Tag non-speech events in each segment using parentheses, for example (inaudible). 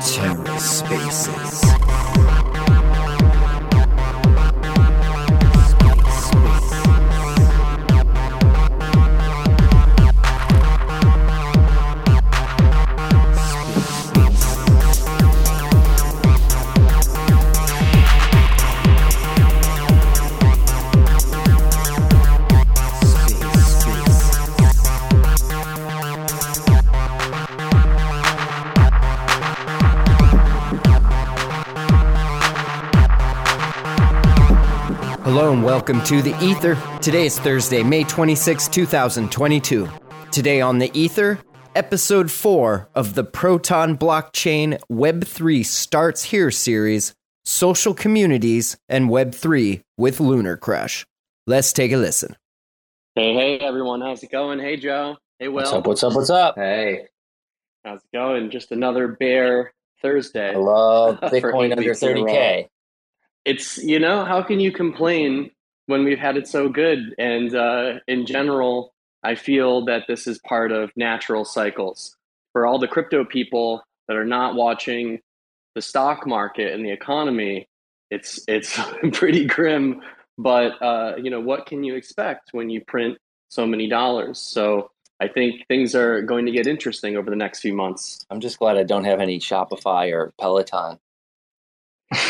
TerraSpaces. Hello welcome to The Ether. Today is Thursday, May 26, 2022. Today on The Ether, episode 4 of the Proton Blockchain Web3 Starts Here series Social Communities and Web3 with LunarCrush. Let's take a listen. Hey, hey, everyone. How's it going? Hey, Joe. Hey, Will. What's up? What's up? What's up? Hey, How's it going? Just another bear Thursday. I love (laughs) Bitcoin under weeks in a 30K. It's, you know, how can you complain when we've had it so good? And uh, in general, I feel that this is part of natural cycles. For all the crypto people that are not watching the stock market and the economy, it's it's (laughs) pretty grim. But uh, you know, what can you expect when you print so many dollars? So I think things are going to get interesting over the next few months. I'm just glad I don't have any Shopify or Peloton.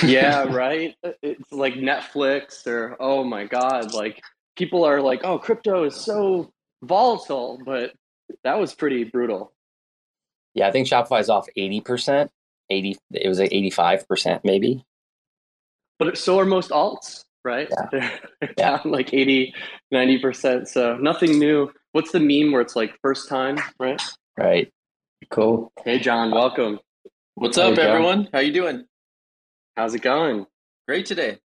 Yeah, (laughs) right. Uh, it's like Netflix or oh my god, like people are like, "Oh, crypto is so volatile," but that was pretty brutal. Yeah, I think Shopify's off 80%. 80 it was like 85% maybe. But so are most alts, right? Yeah. They're, (laughs) they're Yeah. down like 80, 90%. So nothing new. What's the meme where it's like first time, right? Right. cool. Hey John, welcome. What's up, Joe. everyone? How you doing? How's it going? Great today.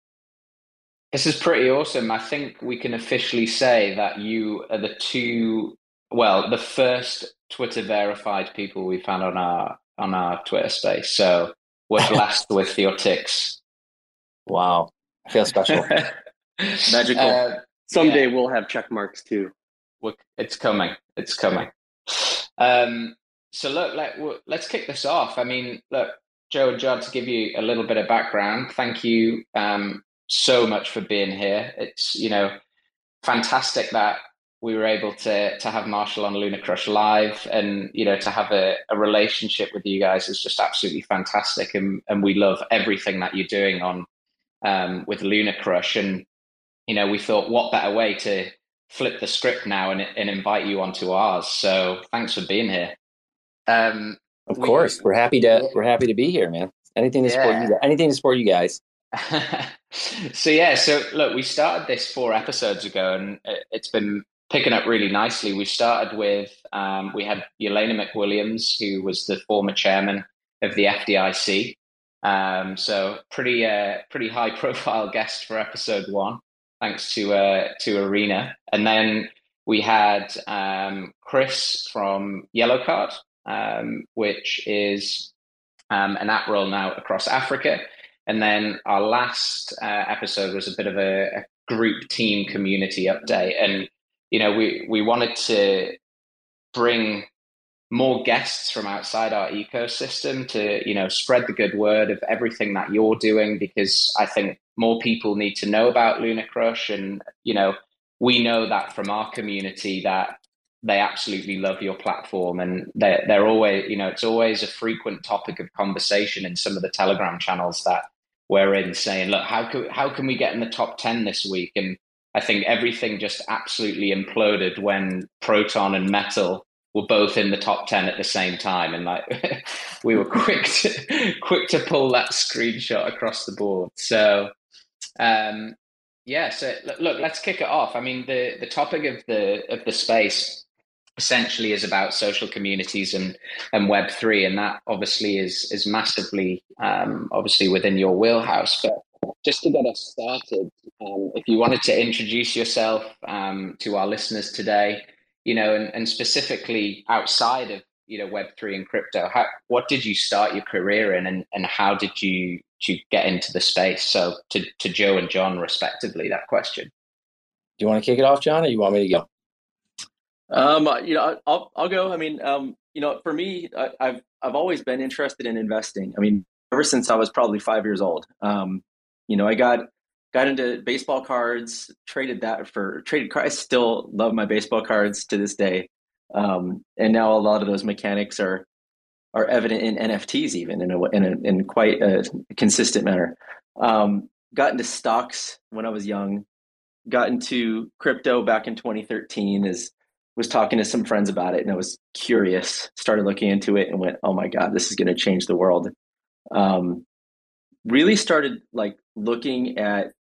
This is pretty awesome. I think we can officially say that you are the two, well, the first Twitter verified people we found on our on our Twitter space. So we're (laughs) blessed with your ticks. Wow. I feel special. (laughs) Magical. Uh, Someday Yeah. we'll have check marks too. we're- it's coming. It's coming. Um, so look, let, w- let's kick this off. I mean, look, Joe and John, to give you a little bit of background, thank you um, so much for being here. It's you know fantastic that we were able to to have Marshall on LunarCrush live, and you know to have a, a relationship with you guys is just absolutely fantastic, and and we love everything that you're doing on um, with LunarCrush, and you know we thought what better way to flip the script now and, and invite you onto ours. So thanks for being here. Um, of We- course. We're happy to we're happy to be here, man. Anything to support Yeah. you guys. Anything to support you guys. (laughs) so yeah, so look, we started this four episodes ago, and it- it's been picking up really nicely. We started with um, we had Jelena McWilliams, who was the former chairman of the FDIC. Um, so pretty uh, pretty high (laughs) profile guest for episode one, thanks to uh, to Arena, and then we had um, Chris from Yellow Card, um, which is um, an app roll now across Africa. And then our last uh, episode was a bit of a, a group team community update. And, you know, we, we wanted to bring more guests from outside our ecosystem to, you know, spread the good word of everything that you're doing because I think more people need to know about LunarCrush. And, you know, we know that from our community that they absolutely love your platform and they're, they're always you know it's always a frequent topic of conversation in some of the telegram channels that we're in saying look how can, how can we get in the top 10 this week? And i think everything just absolutely imploded when proton and metal were both in the top 10 at the same time and like (laughs) we were quick to (laughs) quick to pull that screenshot across the board. So um yeah so look, look let's kick it off. I mean the the topic of the of the space essentially is about social communities and and web 3 and that obviously is is massively um obviously within your wheelhouse. But just to get us started um, if you wanted to introduce yourself um, to our listeners today you know and, and specifically outside of you know web 3 and crypto how, what did you start your career in and, and how did you to get into the space? So to, to joe and john respectively that question. Do you want to kick it off, John, or you want me to go? Um, you know, I'll I'll go. I mean, um, you know, for me, I, have I've always been interested in investing. I mean, ever since I was probably five years old. Um, you know, I got got into baseball cards, traded that for traded. Cards I still love my baseball cards to this day, um, and now a lot of those mechanics are are evident in NFTs, even in a in, a, in quite a consistent manner. Um, got into stocks when I was young. Got into crypto back in 2013. Is was talking to some friends about it, and I was curious. Started looking into it, and went, "Oh my god, this is going to change the world." Um, really started like looking at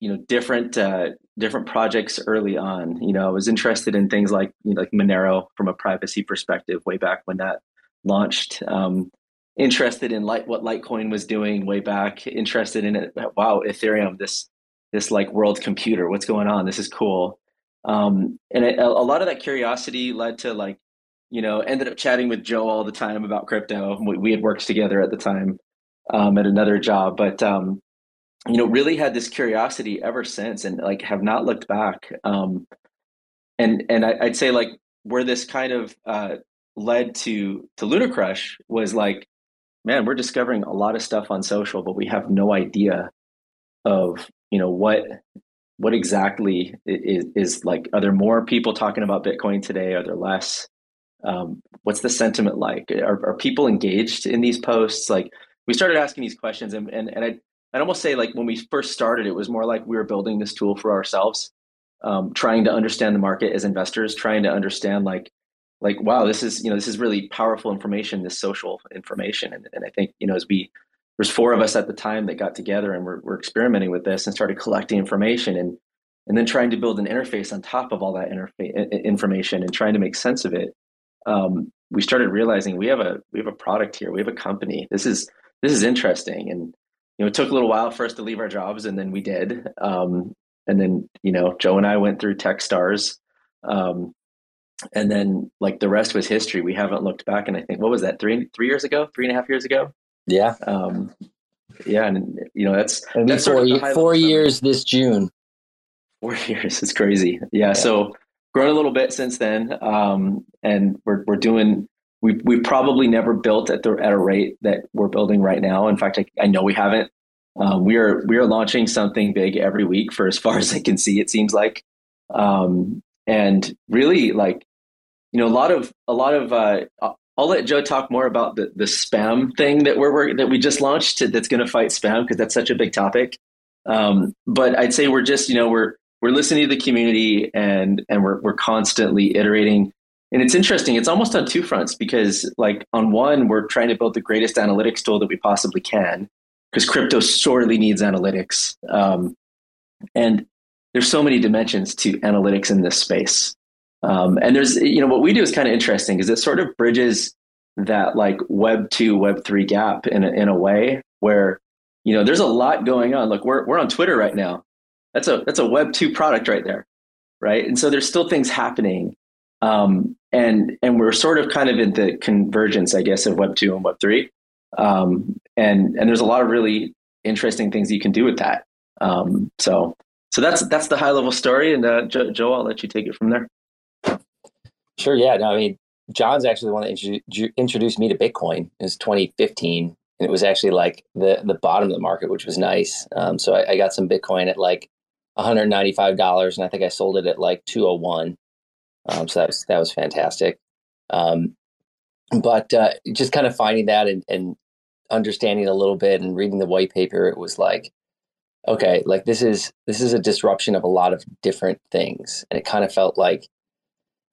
you know different uh, different projects early on. You know, I was interested in things like you know, like Monero from a privacy perspective way back when that launched. Um, interested in light what Litecoin was doing way back. Interested in it. Wow, Ethereum, this this like world computer. What's going on? This is cool. Um, and it, a, lot of that curiosity led to like you know ended up chatting with Joe all the time about crypto. We, we had worked together at the time um, at another job, but um, you know really had this curiosity ever since, and like have not looked back. Um, and and I, would say like where this kind of uh, led to to LunarCrush was like, man, we're discovering a lot of stuff on social, but we have no idea of you know what what exactly is, is like. Are there more people talking about Bitcoin today? Are there less? Um, what's the sentiment like? Are, are people engaged in these posts? Like we started asking these questions, and and, and I I'd almost say like when we first started, it was more like we were building this tool for ourselves, um, trying to understand the market as investors, trying to understand like like wow this is you know this is really powerful information this social information and, and i think you know as we there's four of us at the time that got together and we're, we're experimenting with this and started collecting information and and then trying to build an interface on top of all that interface information and trying to make sense of it um, we started realizing we have a we have a product here we have a company this is this is interesting and you know it took a little while for us to leave our jobs and then we did um, and then you know joe and i went through techstars um, and then like the rest was history. We haven't looked back, and I think what was that three three years ago, three and a half years ago? Yeah, um, yeah, and you know that's that's four, sort of four years this June. Four (laughs) years, it's crazy. Yeah, yeah, so grown a little bit since then, um, and we're we're doing. We we probably never built at the at a rate that we're building right now. In fact, I, I know we haven't. Um, we are we are launching something big every week for as (laughs) far as I can see. It seems like, um, and really like you know a lot of a lot of uh, I'll let Joe talk more about the the spam thing that we're, we're that we just launched to, that's going to fight spam because that's such a big topic. Um, but I'd say we're just you know we're we're listening to the community and and we're we're constantly iterating. And it's interesting. It's almost on two fronts because like on one we're trying to build the greatest analytics tool that we possibly can because crypto sorely needs analytics. Um, and there's so many dimensions to analytics in this space. Um, and there's, you know, what we do is kind of interesting because it sort of bridges that like web two, web three gap in a, in a way where, you know, there's a lot going on. Look, we're, we're on Twitter right now. That's a, that's a web two product right there. Right. And so there's still things happening. Um, and, and we're sort of kind of in the convergence, I guess, of web two and web three. Um, and, and there's a lot of really interesting things you can do with that. Um, so so that's that's the high level story. And uh, Joe, Joe, I'll let you take it from there. Sure. Yeah. No, I mean, John's actually the one that introduced me to Bitcoin. It was 2015, and it was actually like the the bottom of the market, which was nice. Um, so I, I, got some Bitcoin at like 195 dollars, and I think I sold it at like 201. Um, so that was that was fantastic. Um, but uh, just kind of finding that and, and understanding a little bit and reading the white paper, it was like, okay, like this is this is a disruption of a lot of different things, and it kind of felt like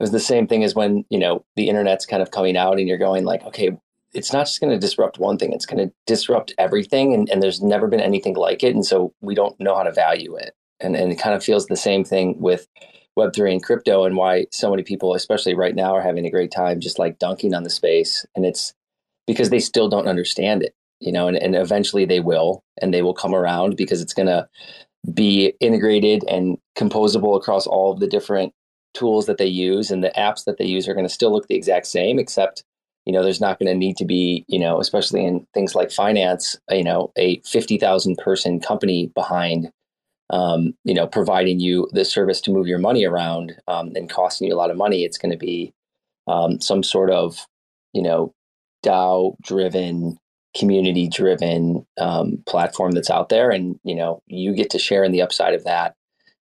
it was the same thing as when you know the internet's kind of coming out, and you're going like, okay, it's not just going to disrupt one thing; it's going to disrupt everything, and, and there's never been anything like it, and so we don't know how to value it, and and it kind of feels the same thing with Web3 and crypto and why so many people, especially right now, are having a great time just like dunking on the space. And it's because they still don't understand it you know, and, and eventually they will, and they will come around because it's going to be integrated and composable across all of the different tools that they use and the apps that they use are going to still look the exact same except you know there's not going to need to be you know especially in things like finance you know a 50,000 person company behind um, you know, providing you the service to move your money around um, and costing you a lot of money. It's going to be um, some sort of, you know, DAO driven, community driven um, platform that's out there. And, you know, you get to share in the upside of that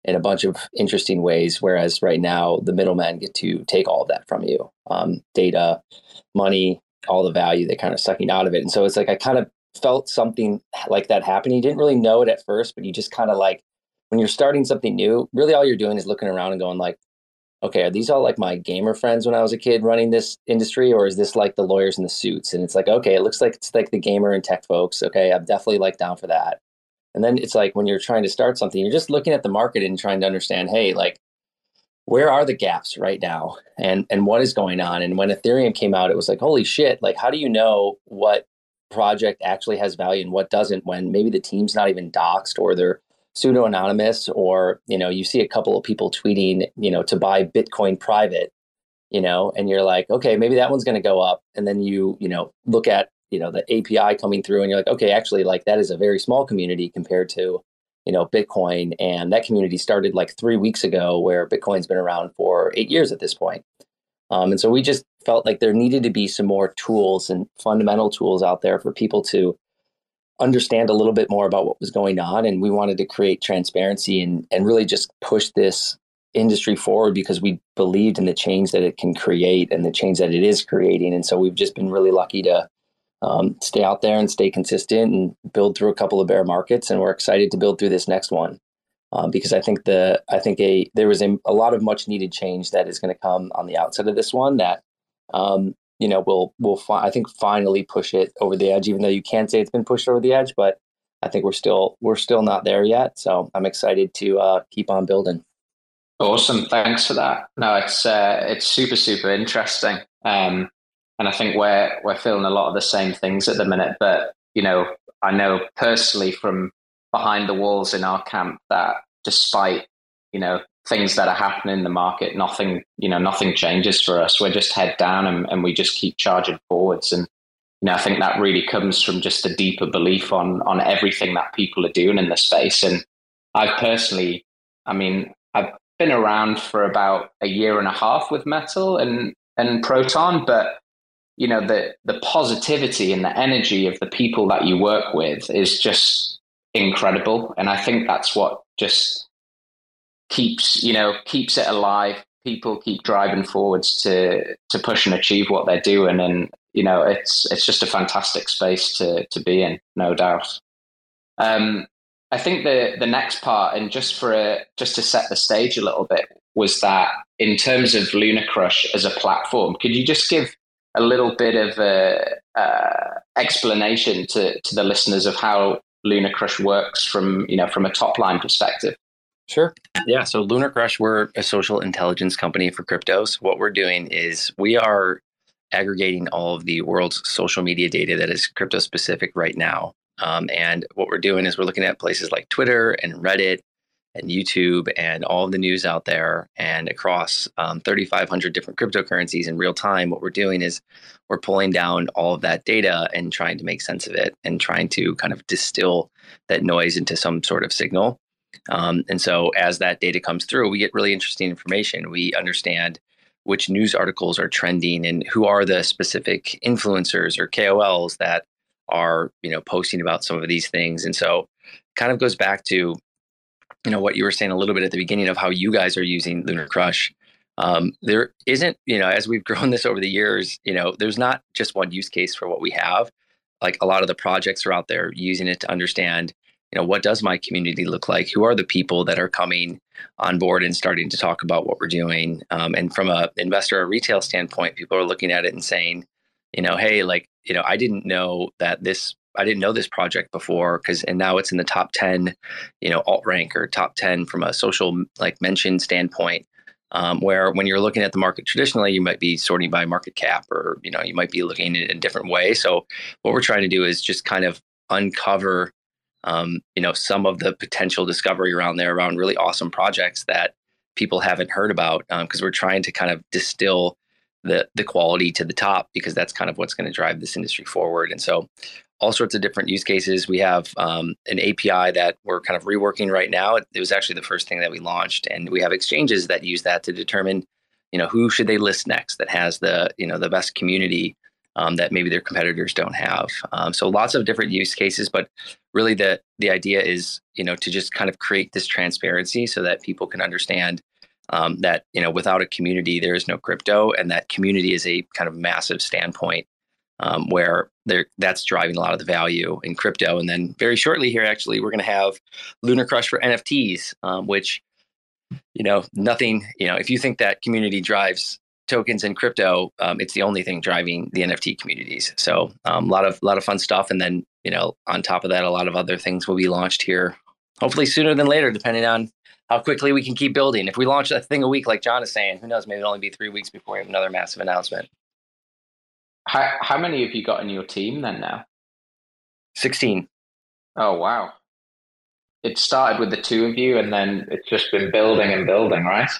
in a bunch of interesting ways. Whereas right now, the middlemen get to take all of that from you um, data, money, all the value they're kind of sucking out of it. And so it's like I kind of felt something like that happening. You didn't really know it at first, but you just kind of like when you're starting something new, really all you're doing is looking around and going like, okay, are these all like my gamer friends when I was a kid running this industry, or is this like the lawyers in the suits? And it's like, okay, it looks like it's like the gamer and tech folks. Okay, I'm definitely like down for that. And then it's like when you're trying to start something, you're just looking at the market and trying to understand, hey, like where are the gaps right now and and what is going on? And when Ethereum came out, it was like, holy shit, like how do you know what project actually has value and what doesn't when maybe the team's not even doxed or they're pseudo anonymous or you know you see a couple of people tweeting you know to buy bitcoin private you know and you're like okay maybe that one's going to go up and then you you know look at you know the api coming through and you're like okay actually like that is a very small community compared to you know bitcoin and that community started like three weeks ago where bitcoin's been around for eight years at this point um, and so we just felt like there needed to be some more tools and fundamental tools out there for people to understand a little bit more about what was going on. And we wanted to create transparency and, and really just push this industry forward because we believed in the change that it can create and the change that it is creating. And so we've just been really lucky to um, stay out there and stay consistent and build through a couple of bear markets. And we're excited to build through this next one. Um, because I think the I think a there was a, a lot of much needed change that is going to come on the outset of this one that um, you know, will will fi- I think finally push it over the edge. Even though you can't say it's been pushed over the edge, but I think we're still we're still not there yet. So I'm excited to uh, keep on building. Awesome, thanks for that. No, it's uh, it's super super interesting, um, and I think we're we're feeling a lot of the same things at the minute. But you know, I know personally from behind the walls in our camp that despite you know things that are happening in the market, nothing, you know, nothing changes for us. We're just head down and, and we just keep charging forwards. And, you know, I think that really comes from just a deeper belief on, on everything that people are doing in the space. And I've personally, I mean, I've been around for about a year and a half with metal and, and proton, but you know, the, the positivity and the energy of the people that you work with is just incredible. And I think that's what just keeps you know keeps it alive. People keep driving forwards to to push and achieve what they're doing, and you know it's it's just a fantastic space to to be in, no doubt. Um, I think the the next part, and just for a, just to set the stage a little bit, was that in terms of LunarCrush as a platform, could you just give a little bit of a, uh, explanation to to the listeners of how LunarCrush works from you know from a top line perspective? Sure. Yeah. So LunarCrush, we're a social intelligence company for cryptos. What we're doing is we are aggregating all of the world's social media data that is crypto specific right now. Um, and what we're doing is we're looking at places like Twitter and Reddit and YouTube and all the news out there and across um, 3,500 different cryptocurrencies in real time. What we're doing is we're pulling down all of that data and trying to make sense of it and trying to kind of distill that noise into some sort of signal. Um, and so as that data comes through, we get really interesting information. We understand which news articles are trending and who are the specific influencers or KOLs that are, you know, posting about some of these things. And so kind of goes back to, you know, what you were saying a little bit at the beginning of how you guys are using LunarCrush. Um, there isn't, you know, as we've (laughs) grown this over the years, you know, there's not just one use case for what we have. Like a lot of the projects are out there using it to understand you know what does my community look like who are the people that are coming on board and starting to talk about what we're doing um, and from a investor or retail standpoint people are looking at it and saying you know hey like you know i didn't know that this i didn't know this project before because and now it's in the top 10 you know alt rank or top 10 from a social like mention standpoint um, where when you're looking at the market traditionally you might be sorting by market cap or you know you might be looking at it in a different way so what we're trying to do is just kind of uncover um, you know, some of the potential discovery around there around really awesome projects that people haven't heard about because um, we're trying to kind of distill the the quality to the top because that's kind of what's going to drive this industry forward. And so, all sorts of different use cases. We have um, an API that we're kind of reworking right now. It, it was actually the first thing that we launched, and we have exchanges that use that to determine, you know, who should they list next that has the you know the best community um, that maybe their competitors don't have. Um, so lots of different use cases, but really the the idea is you know to just kind of create this transparency so that people can understand um, that you know without a community there is no crypto, and that community is a kind of massive standpoint um, where there that's driving a lot of the value in crypto. And then very shortly here, actually, we're going to have LunarCrush for NFTs, um, which you know nothing. You know, if you think that community drives tokens and crypto, um, it's the only thing driving the NFT communities. So um, a lot of a lot of fun stuff, and then you know on top of that, a lot of other things will be launched here, hopefully sooner than later, depending on how quickly we can keep building. If we launch a thing a week, like John is saying, who knows? Maybe it'll only be three weeks before we have another massive announcement. How how many have you got in your team then now? Sixteen. Oh wow! It started with the two of you, and then it's just been building and building, right?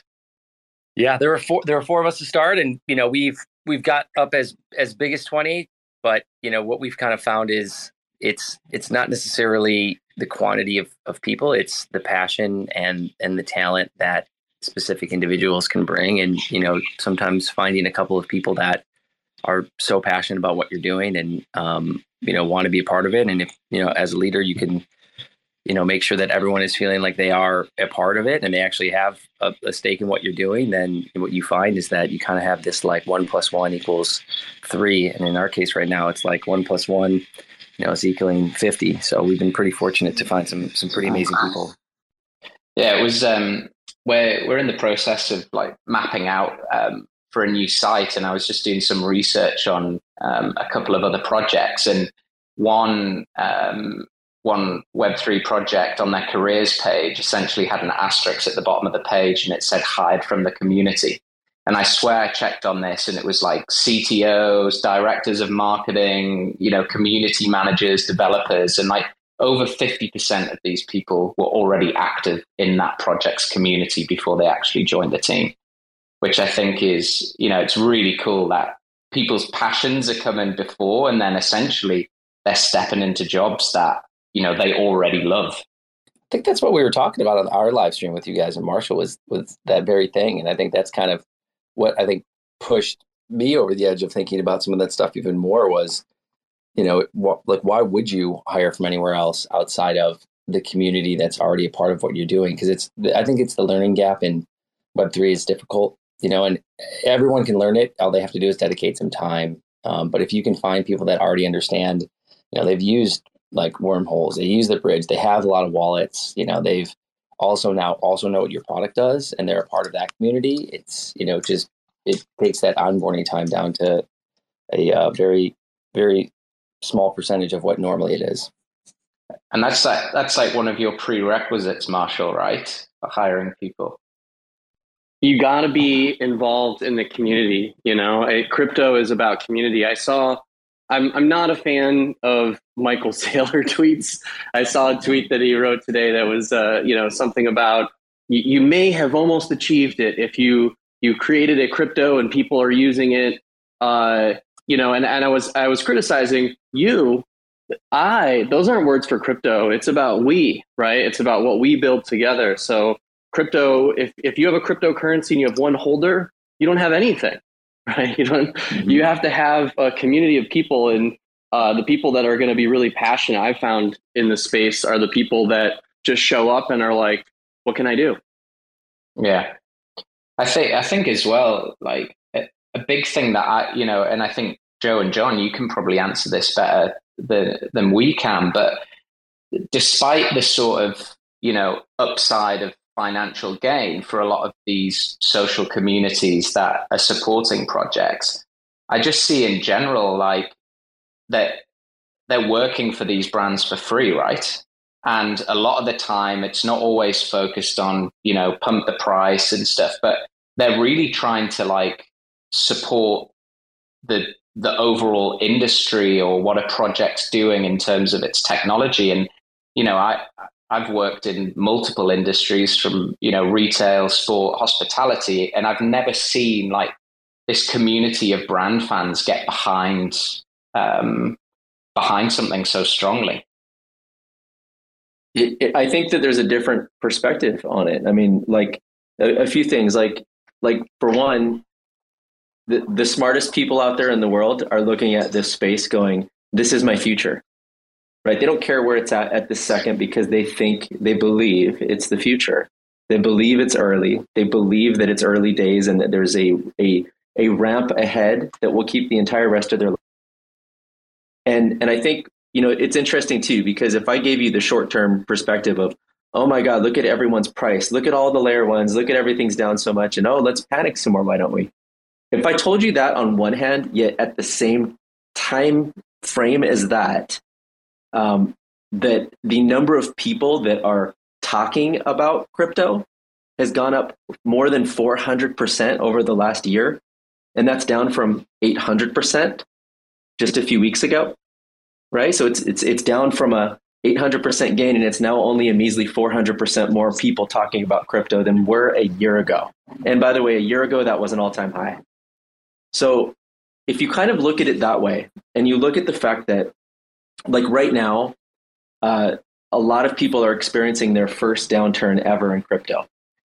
Yeah, there were four. There were four of us to start, and you know we've we've got up as as big as twenty. But you know what we've kind of found is it's it's not necessarily the quantity of, of people. It's the passion and and the talent that specific individuals can bring. And you know sometimes finding a couple of people that are so passionate about what you're doing and um, you know want to be a part of it. And if you know as a leader you can you know make sure that everyone is feeling like they are a part of it and they actually have a, a stake in what you're doing then what you find is that you kind of have this like one plus one equals three. And in our case right now it's like one plus one you know, equaling 50. So we've been pretty fortunate to find some some pretty amazing people. Yeah, it was. Um, we're we're in the process of like mapping out um, for a new site, and I was just doing some research on um, a couple of other projects, and one um, one Web three project on their careers page essentially had an asterisk at the bottom of the page, and it said "hide from the community." And I swear I checked on this and it was like CTOs, directors of marketing, you know, community managers, developers, and like over 50% of these people were already active in that project's community before they actually joined the team, which I think is, you know, it's really cool that people's passions are coming before and then essentially they're stepping into jobs that, you know, they already love. I think that's what we were talking about on our live stream with you guys and Marshall was was that very thing. And I think that's kind of what I think pushed me over the edge of thinking about some of that stuff even more was, you know, what, like why would you hire from anywhere else outside of the community that's already a part of what you're doing? Because it's, I think it's the learning gap in Web three is difficult, you know, and everyone can learn it. All they have to do is dedicate some time. Um, but if you can find people that already understand, you know, they've used like wormholes, they use the bridge, they have a lot of wallets, you know, they've also now also know what your product does and they're a part of that community. It's you know just it takes that onboarding time down to a uh, very very small percentage of what normally it is. And that's like that's like one of your prerequisites marshall right? For hiring people. You got to be involved in the community you know? Crypto is about community. I saw I'm I'm not a fan of Michael (laughs) Saylor tweets. I saw a tweet that he wrote today that was uh, you know something about you, you may have almost achieved it if you you created a crypto and people are using it. Uh, you know, and, and I was I was criticizing you. I those aren't words for crypto. It's about we, right? It's about what we build together. So crypto, if if you have a cryptocurrency and you have one holder, you don't have anything (laughs) right? You don't. Mm-hmm. You have to have a community of people, and uh, the people that are going to be really passionate. I've found in the space are the people that just show up and are like, "What can I do?" Yeah, I think I think as well. Like a, a big thing that I, you know, and I think Joe and John, you can probably answer this better than than we can. But despite the sort of you know upside of financial gain for a lot of these social communities that are supporting projects. I just see in general like that they're working for these brands for free, right? And a lot of the time it's not always focused on, you know, pump the price and stuff, but they're really trying to like support the the overall industry or what a project's doing in terms of its technology. And, you know, I I've worked in multiple industries from, you know, retail, sport, hospitality, and I've never seen like this community of brand fans get behind um, behind something so strongly. It, it, I think that there's a different perspective on it. I mean, like a, a few things, like like for one, the, the smartest people out there in the world are looking at this space going, this is my future. Right? They don't care where it's at at the second because they think they believe it's the future. They believe it's early. They believe that it's early days and that there's a a a ramp ahead that will keep the entire rest of their life. And and I think you know it's interesting too because if I gave you the short term perspective of oh my god look at everyone's price look at all the layer ones look at everything's down so much and oh let's panic some more why don't we if I told you that on one hand, yet at the same time frame as that, um, that the number of people that are talking about crypto has gone up more than 400% over the last year. And that's down from 800% just a few weeks ago. Right. So it's, it's, it's down from a 800% gain and it's now only a measly 400% more people talking about crypto than were a year ago. And by the way, a year ago, that was an all time high. So if you kind of look at it that way, and you look at the fact that, like right now, uh, a lot of people are experiencing their first downturn ever in crypto.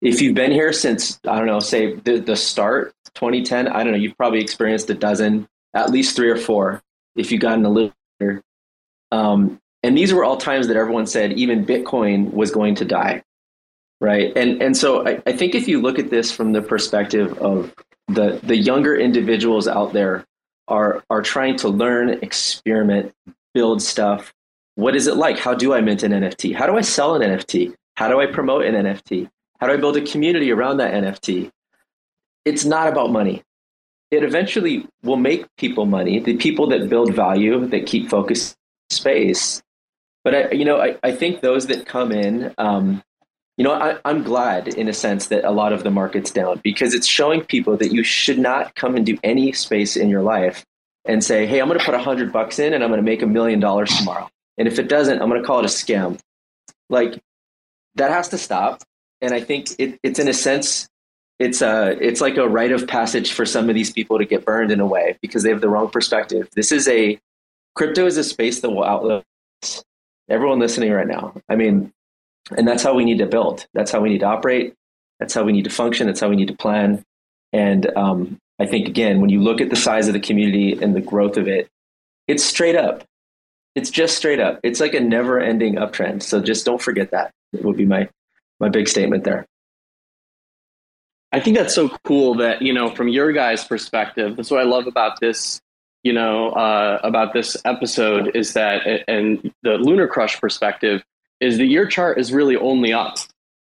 If you've been here since, I don't know, say the, the start, 2010, I don't know, you've probably experienced a dozen, at least three or four, if you've gotten a little later. Um, and these were all times that everyone said even Bitcoin was going to die. Right. And, and so I, I think if you look at this from the perspective of the the younger individuals out there are are trying to learn, experiment, build stuff. What is it like? How do I mint an NFT? How do I sell an NFT? How do I promote an NFT? How do I build a community around that NFT? It's not about money. It eventually will make people money. The people that build value, that keep focus space. But I, you know, I, I think those that come in um, you know, I, am glad in a sense that a lot of the market's down because it's showing people that you should not come into any space in your life and say, hey, I'm going to put a hundred bucks in and I'm going to make a million dollars tomorrow. And if it doesn't, I'm going to call it a scam. Like that has to stop. And I think it, it's in a sense, it's a, it's like a rite of passage for some of these people to get burned in a way because they have the wrong perspective. This is a crypto is a space that will outlive everyone listening right now. I mean, and that's how we need to build. That's how we need to operate. That's how we need to function. That's how we need to plan. And um, I think, again, when you look at the size of the community and the growth of it, it's straight up. It's just straight up. It's like a never ending uptrend. So just don't forget that. It would be my, my big statement there. I think that's so cool that, you know, from your guys' perspective, that's what I love about this, you know, uh, about this episode is that, and the LunarCrush perspective, is that your chart is really only up,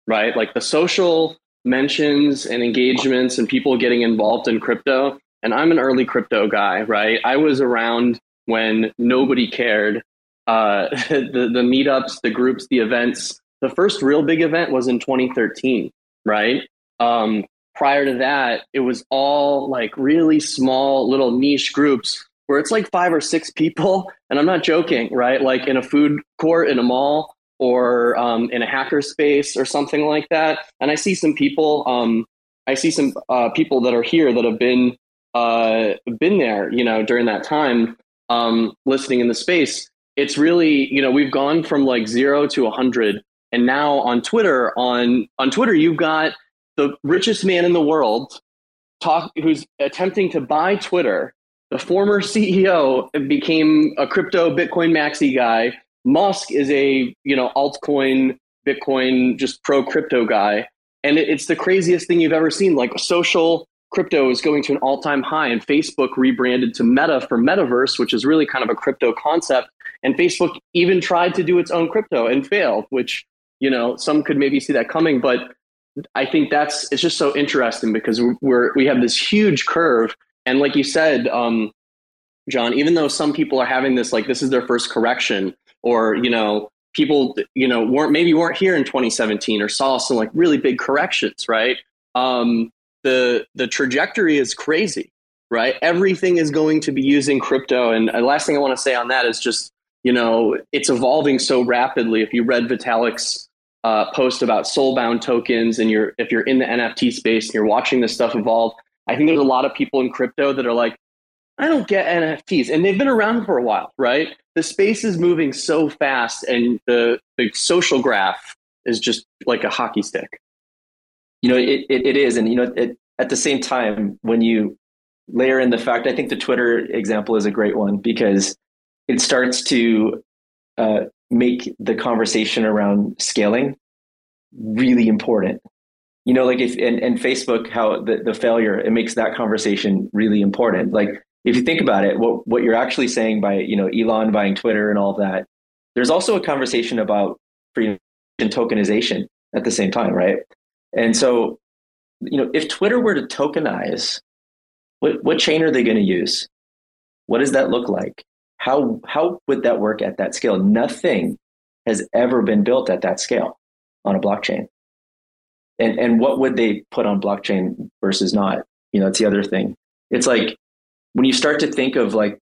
right? Like the social mentions and engagements and people getting involved in crypto. And I'm an early crypto guy, right? I was around when nobody cared. Uh, (laughs) the, the meetups, the groups, the events. The first real big event was in 2013, right? Um, prior to that, it was all like really small little niche groups where it's like five or six people. And I'm not joking, right? Like in a food court in a mall or um, in a hacker space or something like that. And I see some people, um, I see some uh, people that are here that have been uh, been there, you know, during that time, um, listening in the space. It's really, you know, we've gone from like zero to a hundred, and now on Twitter, on on Twitter, you've got the richest man in the world talk who's attempting to buy Twitter. The former CEO became a crypto Bitcoin maxi guy Musk is a you know altcoin, Bitcoin, just pro crypto guy, and it, it's the craziest thing you've ever seen. Like social crypto is going to an all time high, and Facebook rebranded to Meta for Metaverse, which is really kind of a crypto concept. And Facebook even tried to do its own crypto and failed, which you know some could maybe see that coming, but I think that's it's just so interesting because we're we have this huge curve, and like you said, um, John, even though some people are having this like this is their first correction, or you know people you know weren't maybe weren't here in 2017 or saw some like really big corrections right? Um, the the trajectory is crazy right? Everything is going to be using crypto. And the last thing i want to say on that is just you know it's evolving so rapidly. If you read vitalik's uh, post about soulbound tokens and you're if you're in the nft space and you're watching this stuff evolve I think there's a lot of people in crypto that are like, I don't get NFTs. And they've been around for a while, right? The space is moving so fast and the, the social graph is just like a hockey stick. You know, it, it, it is. And, you know, it, at the same time, when you layer in the fact, I think the Twitter example is a great one because it starts to uh, make the conversation around scaling really important. You know, like if and, and Facebook, how the, the failure, it makes that conversation really important. Like if you think about it, what what you're actually saying by, you know, Elon buying Twitter and all of that, there's also a conversation about freedom and tokenization at the same time, right? And so, you know, if Twitter were to tokenize, what what chain are they going to use? What does that look like? How how would that work at that scale? Nothing has ever been built at that scale on a blockchain. And and what would they put on blockchain versus not? You know, it's the other thing. It's like when you start to think of like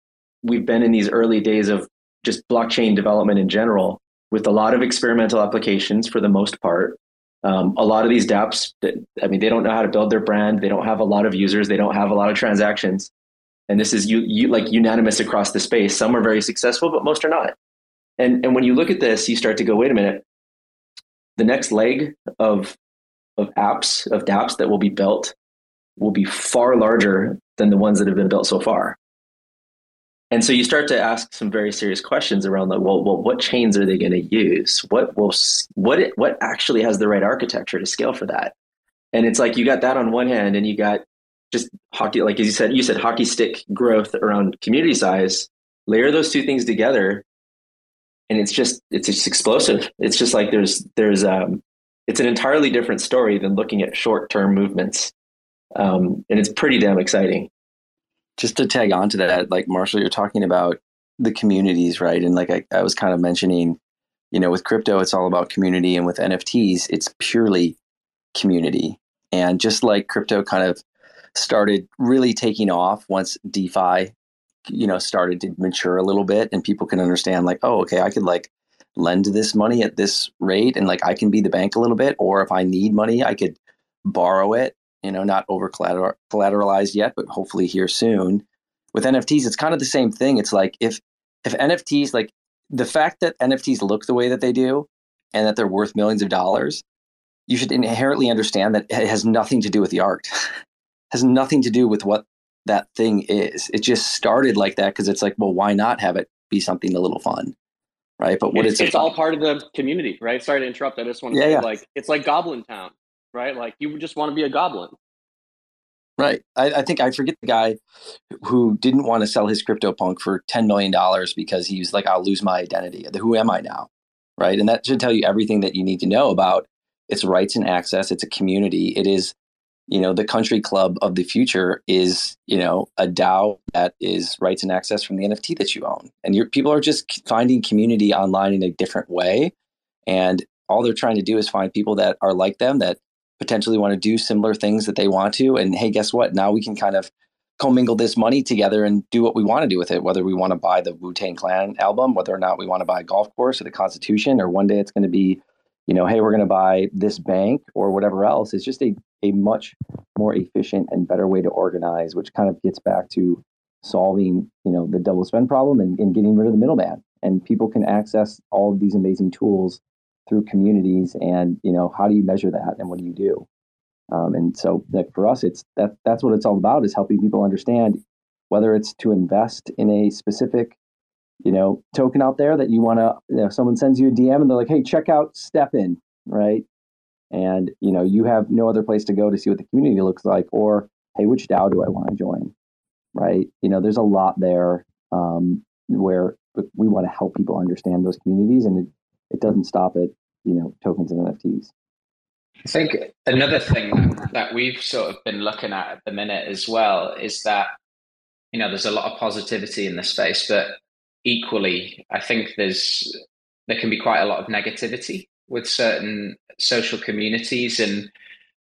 we've been in these early days of just blockchain development in general with a lot of experimental applications for the most part. Um, a lot of these dApps, I mean, they don't know how to build their brand. They don't have a lot of users. They don't have a lot of transactions and this is you, you like unanimous across the space. Some are very successful, but most are not. And and when you look at this, you start to go, wait a minute. The next leg of of apps of dApps that will be built will be far larger than the ones that have been built so far. And so you start to ask some very serious questions around the well, well, what chains are they going to use? What will what it, what actually has the right architecture to scale for that? And it's like you got that on one hand, and you got just hockey, like as you said, you said hockey stick growth around community size. Layer those two things together, and it's just it's just explosive. It's just like there's there's um, it's an entirely different story than looking at short term movements, um, and it's pretty damn exciting. Just to tag on to that, like Marshall, you're talking about the communities, right? And like I, I was kind of mentioning, you know, with crypto, it's all about community, and with NFTs, it's purely community. And just like crypto kind of started really taking off once DeFi, you know, started to mature a little bit and people can understand like, oh, okay, I could like lend this money at this rate and like I can be the bank a little bit. Or if I need money, I could borrow it, you know, not over collateralized yet, but hopefully here soon. With NFTs, it's kind of the same thing. It's like if if NFTs like the fact that NFTs look the way that they do and that they're worth millions of dollars, you should inherently understand that it has nothing to do with the art. (laughs) has nothing to do with what that thing is. It just started like that because it's like, well, why not have it be something a little fun? Right. But what it's, it's all part of the community, right? Sorry to interrupt. I just want to yeah, say, yeah. like, it's like Goblin Town, right? Like, you just want to be a goblin. Right. I, I, think I forget the guy who didn't want to sell his CryptoPunk for $10 million because he was like, I'll lose my identity. Who am I now? Right. And that should tell you everything that you need to know about its rights and access. It's a community. It is you know the country club of the future is you know a dao that is rights and access from the nft that you own and your people are just finding community online in a different way and all they're trying to do is find people that are like them that potentially want to do similar things that they want to and hey guess what now we can kind of commingle this money together and do what we want to do with it whether we want to buy the wu-tang clan album whether or not we want to buy a golf course or the constitution or one day it's going to be you know hey we're going to buy this bank or whatever else it's just a a much more efficient and better way to organize, which kind of gets back to solving, you know, the double spend problem and, and getting rid of the middleman. And people can access all of these amazing tools through communities. And you know, how do you measure that, and what do you do? Um, and so, like for us, it's that that's what it's all about is helping people understand whether it's to invest in a specific you know token out there that you want to you know someone sends you a dm and they're like hey check out STEPN right and you know you have no other place to go to see what the community looks like or hey which dao do i want to join right you know there's a lot there um, where we want to help people understand those communities and it, doesn't stop at you know tokens and nfts i think another thing that we've sort of been looking at at the minute as well is that you know there's a lot of positivity in the space but equally i think there's there can be quite a lot of negativity with certain social communities and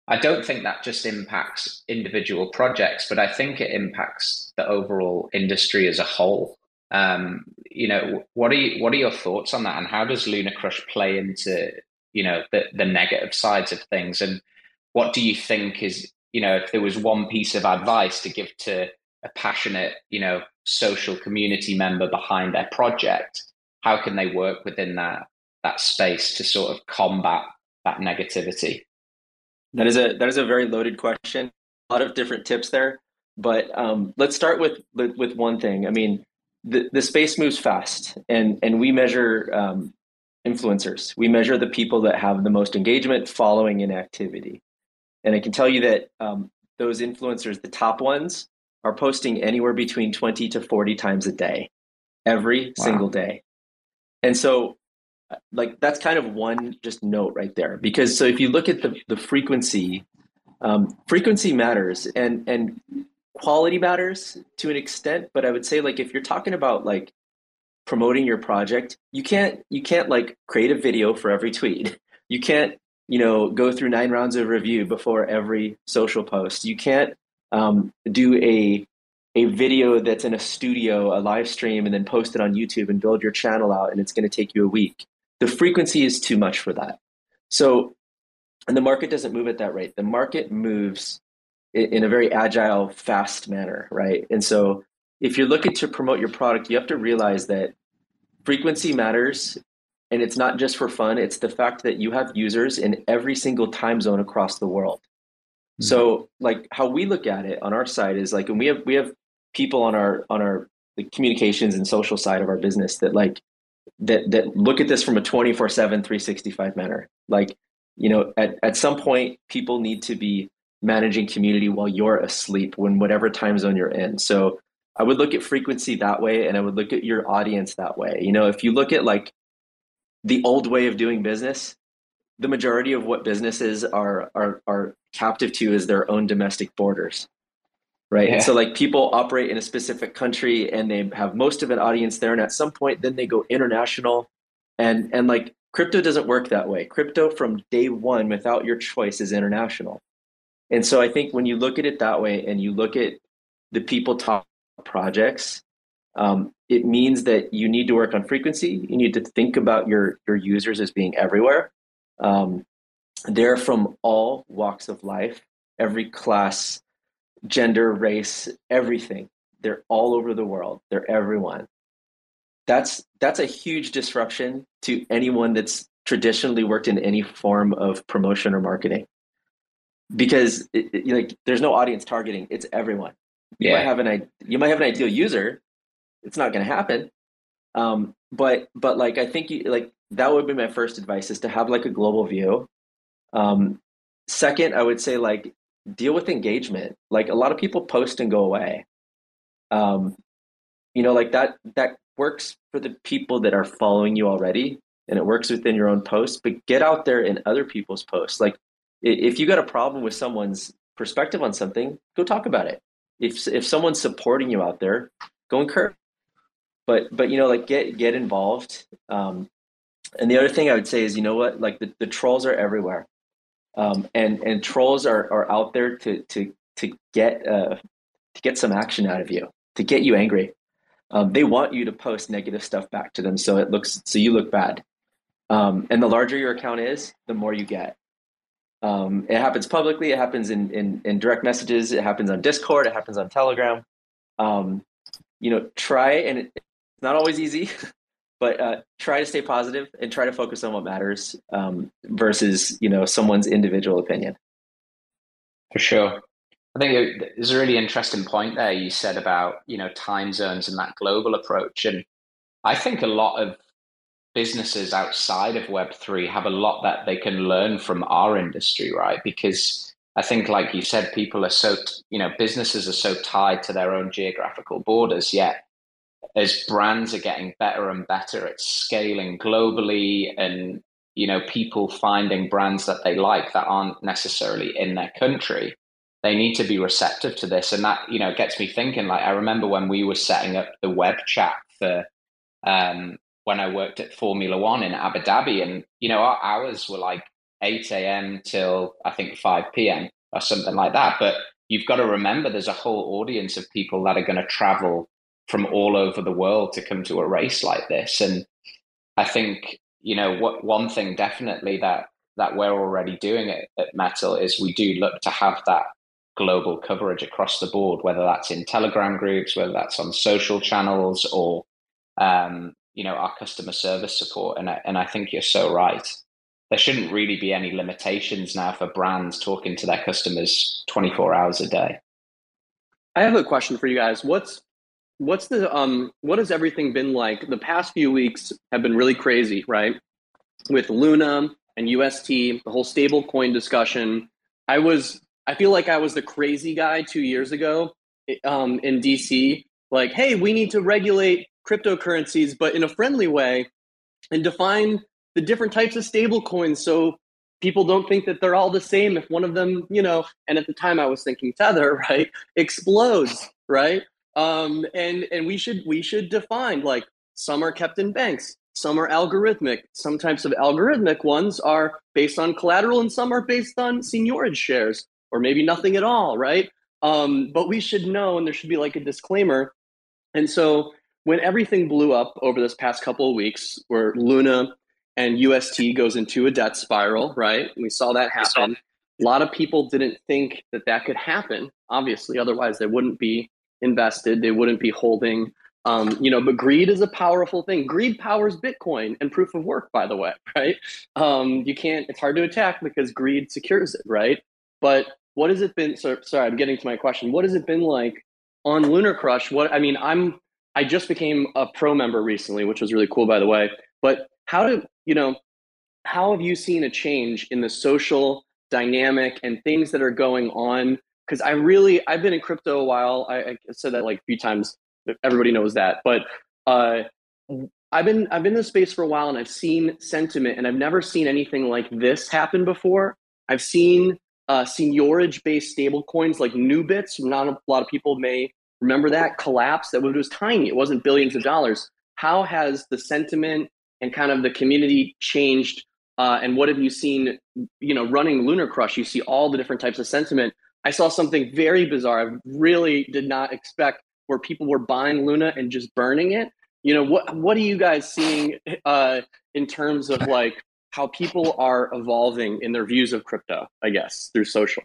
I don't think that just impacts individual projects, but I think it impacts the overall industry as a whole. Um, you know, what are you, what are your thoughts on that, and how does LunarCrush play into you know the the negative sides of things, and what do you think is you know, if there was one piece of advice to give to a passionate, you know, social community member behind their project, how can they work within that that space to sort of combat that negativity? That is a that is a very loaded question. A lot of different tips there, but um, let's start with with one thing. I mean, the the space moves fast, and and we measure um, influencers. We measure the people that have the most engagement, following, and activity. And I can tell you that um, those influencers, the top ones, are posting anywhere between 20 to 40 times a day, every wow. single day. And so, uh, like, that's kind of one just note right there. Because so if you look at the, the frequency, um, frequency matters and, and quality matters to an extent. But I would say, like, if you're talking about like promoting your project, you can't, you can't like create a video for every tweet. (laughs) You can't you know go through nine rounds of review before every social post you can't um, do a a video that's in a studio a live stream and then post it on youtube and build your channel out and it's going to take you a week the frequency is too much for that so and the market doesn't move at that rate the market moves in a very agile fast manner right and so if you're looking to promote your product you have to realize that frequency matters and it's not just for fun, it's the fact that you have users in every single time zone across the world. Mm-hmm. So like how we look at it on our side is like and we have we have people on our on our the communications and social side of our business that like that that look at this from a 24/7 365 manner. Like, you know, at at some point people need to be managing community while you're asleep when whatever time zone you're in. So I would look at frequency that way and I would look at your audience that way. You know, if you look at like the old way of doing business, the majority of what businesses are are are captive to is their own domestic borders. Right. Yeah. And so like people operate in a specific country and they have most of an audience there. And at some point then they go international. And and like crypto doesn't work that way. Crypto from day one without your choice is international. And so I think when you look at it that way and you look at the people top projects, um, it means that you need to work on frequency. You need to think about your your users as being everywhere. Um, they're from all walks of life, every class, gender, race, everything. They're all over the world. They're everyone. That's that's a huge disruption to anyone that's traditionally worked in any form of promotion or marketing because it, it, like there's no audience targeting it's everyone you yeah. might have an you might have an ideal user it's not going to happen. Um, but but like I think you, like that would be my first advice is to have like a global view. Um, second, I would say like deal with engagement. Like a lot of people post and go away. Um, you know, like that that works for the people that are following you already, and it works within your own post. But get out there in other people's posts. Like if you got a problem with someone's perspective on something, go talk about it. If if someone's supporting you out there, go encourage. But but you know like get get involved. Um, and the other thing i would say is you know what? Like the, the trolls are everywhere. Um, and and trolls are are out there to to to get uh, to get some action out of you to get you angry. Um, they want you to post negative stuff back to them so it looks so you look bad. Um, and the larger your account is the more you get um, it happens publicly. It happens in, in in direct messages. It happens on discord. It happens on telegram. Um, you know try and it's not always easy, (laughs) but uh, try to stay positive and try to focus on what matters um, versus you know someone's individual opinion. For sure. I think there's a really interesting point there you said about you know time zones and that global approach, and I think a lot of businesses outside of Web three have a lot that they can learn from our industry, right? Because I think, like you said, people are so you know businesses are so tied to their own geographical borders, yet as brands are getting better and better at scaling globally and you know people finding brands that they like that aren't necessarily in their country they need to be receptive to this and that you know gets me thinking like i remember when we were setting up the web chat for um, when i worked at formula one in abu dhabi and you know our hours were like 8 a.m till i think 5 p.m or something like that but you've got to remember there's a whole audience of people that are going to travel from all over the world to come to a race like this. And I think, you know, what one thing definitely that that we're already doing at, at Metal is we do look to have that global coverage across the board, whether that's in Telegram groups, whether that's on social channels, or um, you know our customer service support. And I, and I think you're so right. There shouldn't really be any limitations now for brands talking to their customers 24 hours a day. I have a question for you guys. What's what's the um what has everything been like? The past few weeks have been really crazy, right? With Luna and UST, the whole stable coin discussion. I was I feel like I was the crazy guy two years ago um, in DC. Like, hey, we need to regulate cryptocurrencies, but in a friendly way, and define the different types of stable coins so people don't think that they're all the same if one of them you know and at the time i was thinking tether (laughs) right explodes right? Um, and and we should we should define like some are kept in banks some are algorithmic. Some types of algorithmic ones are based on collateral and some are based on seigniorage shares or maybe nothing at all right? Um, but we should know and there should be like a disclaimer. And so when everything blew up over this past couple of weeks where luna and UST goes into a debt spiral, right? We saw that happen. A lot of people didn't think that that could happen, obviously, otherwise, they wouldn't be invested, they wouldn't be holding. Um, you know, but greed is a powerful thing. Greed powers Bitcoin and proof of work, by the way, (laughs) right? Um, you can't, it's hard to attack because greed secures it, right? But what has it been? So, sorry, I'm getting to my question. What has it been like on LunarCrush? What, I mean, I'm, I just became a pro member recently, which was really cool, by the way. But how do you know how have you seen a change in the social dynamic and things that are going on? Because i really i've been in crypto a while. I, I, said that like a few times. Everybody knows that. But uh, i've been i've been in this space for a while and i've seen sentiment and i've never seen anything like this happen before. I've seen uh, seigniorage based stable coins like Nubits. Not a lot of people may remember that collapse that was tiny. It wasn't billions of dollars. How has the sentiment and kind of the community changed uh, and what have you seen you know running LunarCrush? You see all the different types of sentiment. I saw something very bizarre. I really did not expect where people were buying luna and just burning it. You know what what are you guys seeing uh, in terms of like how people are evolving in their views of crypto i guess through social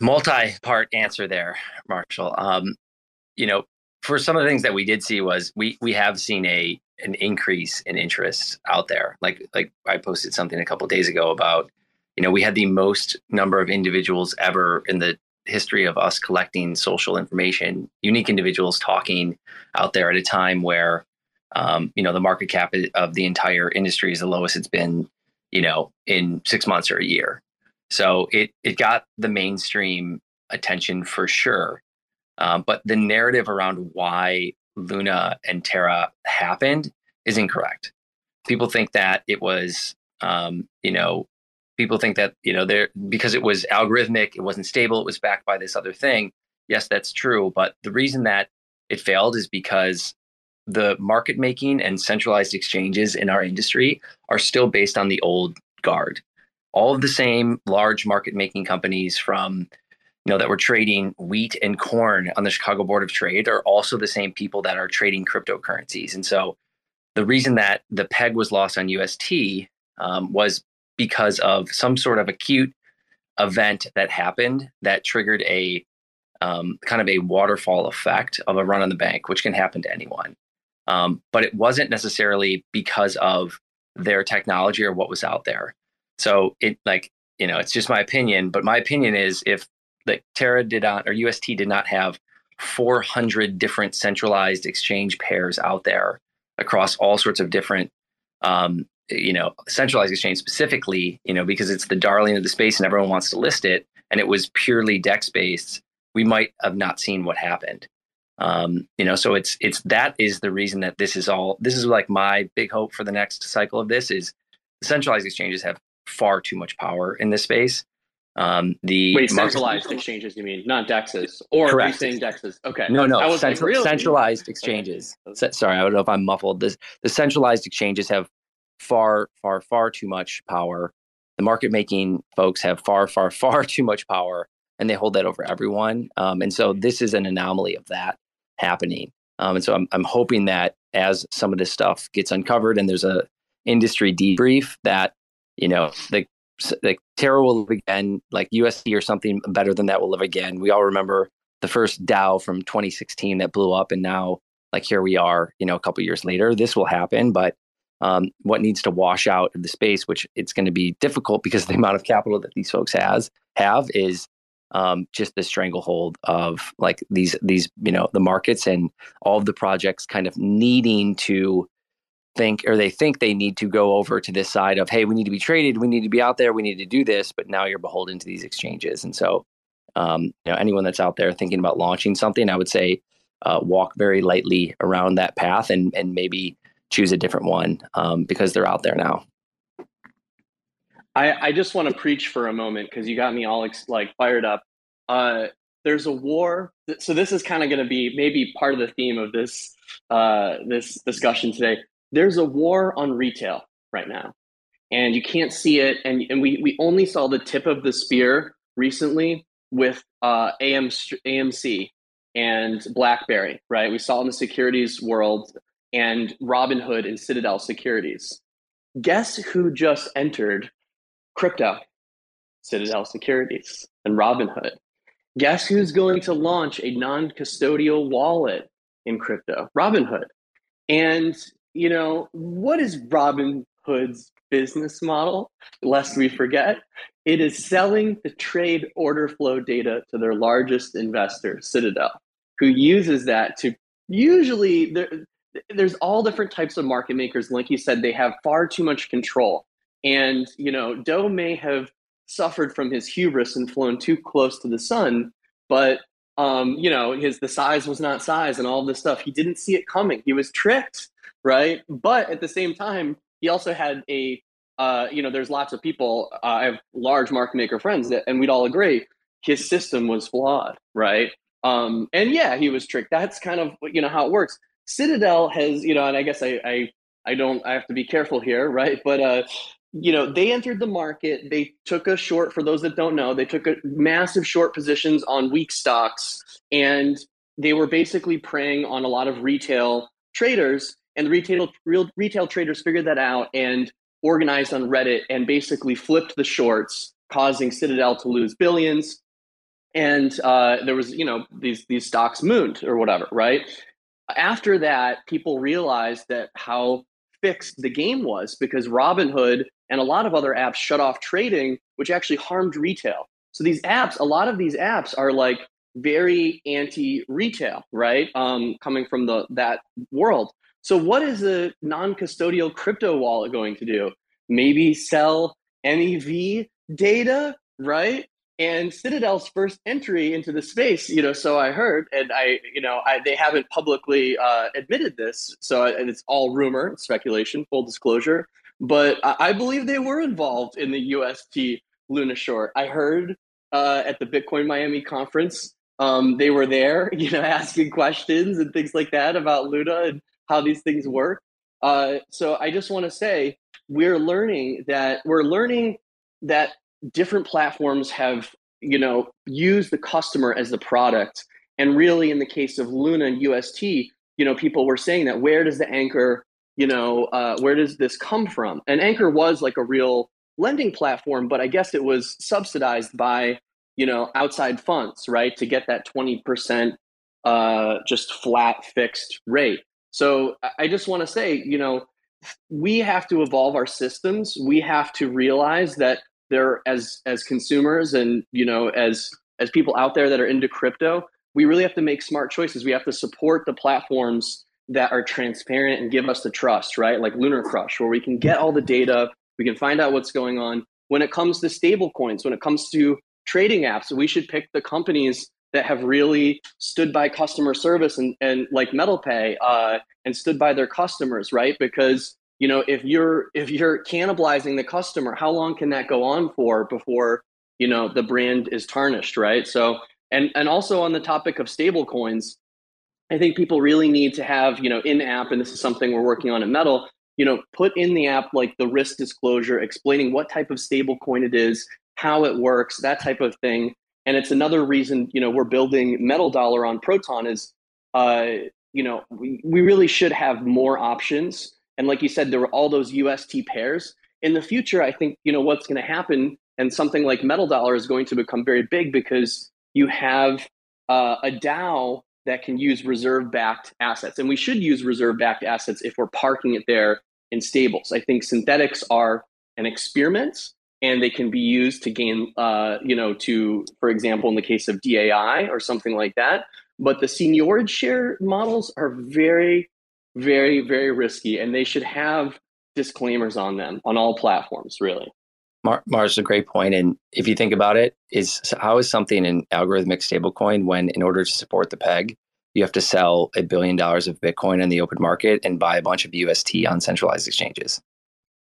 multi-part answer there marshall um, you know for some of the things that we did see was we we have seen a an increase in interest out there. Like like I posted something a couple days ago about you know we had the most number of individuals ever in the history of us collecting social information, unique individuals talking out there at a time where um, you know the market cap of the entire industry is the lowest it's been you know in six months or a year. So it it got the mainstream attention for sure. Um, but the narrative around why Luna and Terra happened is incorrect. People think that it was, um, you know, people think that you know there because it was algorithmic, it wasn't stable, it was backed by this other thing. Yes, that's true, but the reason that it failed is because the market making and centralized exchanges in our industry are still based on the old guard. All of the same large market making companies from you know that were trading wheat and corn on the Chicago Board of Trade are also the same people that are trading cryptocurrencies. And so the reason that the peg was lost on UST um, was because of some sort of acute event that happened that triggered a um, kind of a waterfall effect of a run on the bank, which can happen to anyone. Um, but it wasn't necessarily because of their technology or what was out there. So it like you know it's just my opinion, but my opinion is if that Terra did not or UST did not have 400 different centralized exchange pairs out there across all sorts of different um, you know centralized exchange specifically you know because it's the darling of the space and everyone wants to list it and it was purely dex based we might have not seen what happened. Um, you know so it's it's that is the reason that this is all this is like my big hope for the next cycle of this is centralized exchanges have far too much power in this space um, the Wait, centralized market, exchanges, you mean, not dexes, or correct. are you saying dexes? Okay. No, no, central, like, really? centralized exchanges. Okay. Sorry, I don't know if I'm muffled. The, the centralized exchanges have far, far, far too much power. The market making folks have far, far, (laughs) far too much power, and they hold that over everyone. Um, and so this is an anomaly of that happening. Um, and so I'm, I'm hoping that as some of this stuff gets uncovered and there's a industry debrief that you know the like Terra will live again, like UST or something better than that will live again. We all remember the first DAO from 2016 that blew up, and now like here we are, you know, a couple years later. This will happen, but um, what needs to wash out of the space, which it's going to be difficult because the amount of capital that these folks has have is um, just the stranglehold of like these these you know the markets and all of the projects kind of needing to think or they think they need to go over to this side of hey we need to be traded we need to be out there we need to do this but now you're beholden to these exchanges. And so um, you know anyone that's out there thinking about launching something i would say uh, walk very lightly around that path and and maybe choose a different one um, because they're out there now. I, I just want to preach for a moment because you got me all ex- like fired up. Uh, there's a war, so this is kind of going to be maybe part of the theme of this uh, this discussion today there's a war on retail right now and you can't see it and, and we, we only saw the tip of the spear recently with uh, AM, amc and blackberry right? We saw in the securities world and robinhood and citadel securities. Guess who just entered crypto? Citadel securities and robinhood. Guess who's going to launch a non-custodial wallet in crypto? Robinhood. And you know, what is Robin Hood's business model? Lest we forget, it is selling the trade order flow data to their largest investor, Citadel, who uses that to usually there, there's all different types of market makers. Like you said, they have far too much control. And, you know, Do may have suffered from his hubris and flown too close to the sun, but um, you know, his the size was not size and all this stuff. He didn't see it coming. He was tricked right? But at the same time, he also had a, uh, you know, there's lots of people. Uh, I have large market maker friends that, and we'd all agree his system was flawed, right? Um, and yeah, he was tricked. That's kind of you know how it works. Citadel has, you know, and I guess I, I, I don't, I have to be careful here, (laughs) right? But uh, you know, they entered the market. They took a short. For those that don't know, they took a massive short positions on weak stocks, and they were basically preying on a lot of retail traders and the retail real retail traders figured that out and organized on Reddit and basically flipped the shorts, causing Citadel to lose billions. And uh, there was, you know, these these stocks mooned or whatever, right? After that, people realized that how fixed the game was because Robinhood and a lot of other apps shut off trading, which actually harmed retail. So these apps, a lot of these apps are like very anti-retail, right? Um, coming from the that world. So, what is a non custodial crypto wallet going to do? Maybe sell MEV data, right? And Citadel's first entry into the space, you know, so I heard, and I, you know, I, they haven't publicly uh, admitted this, so it's all rumor, speculation, full disclosure. But I, I believe they were involved in the UST Luna short. I heard uh, at the Bitcoin Miami conference, um, they were there, (laughs) you know, asking questions and things like that about Luna, and how these things work. Uh, so I just want to say we're learning that we're learning that different platforms have you know used the customer as the product, and really in the case of Luna and UST, you know people were saying that where does the anchor you know uh, where does this come from? And Anchor was like a real lending platform, but I guess it was subsidized by you know outside funds, right, to get that twenty percent uh, just flat fixed rate. So I just want to say, you know, we have to evolve our systems. We have to realize that there, as as consumers and you know, as as people out there that are into crypto, we really have to make smart choices. We have to support the platforms that are transparent and give us the trust, right? Like LunarCrush, where we can get all the data, we can find out what's going on. When it comes to stable coins, when it comes to trading apps, we should pick the companies that have really stood by customer service and, and like MetalPay uh, and stood by their customers, right? Because you know if you're if you're cannibalizing the customer, how long can that go on for before you know the brand is tarnished, right? So and and also on the topic of stable coins, I think people really need to have you know in app, and this is something we're working on at Metal. You know, put in the app like the risk disclosure, explaining what type of stable coin it is, how it works, that type of thing and it's another reason you know we're building metal dollar on proton is uh, you know we, we really should have more options. And like you said there were all those ust pairs. In the future, I think you know what's going to happen, and something like Metal Dollar is going to become very big because you have uh, a DAO that can use reserve-backed assets, and we should use reserve-backed assets if we're parking it there in stables. I think synthetics are an experiment, and they can be used to gain, uh, you know, to, for example, in the case of DAI or something like that. But the seigniorage share models are very, very, very risky, and they should have disclaimers on them on all platforms, really. Mar- Mars, is a great point. And if you think about it, is how is something an algorithmic stablecoin when, in order to support the peg, you have to sell a billion dollars of Bitcoin in the open market and buy a bunch of UST on centralized exchanges?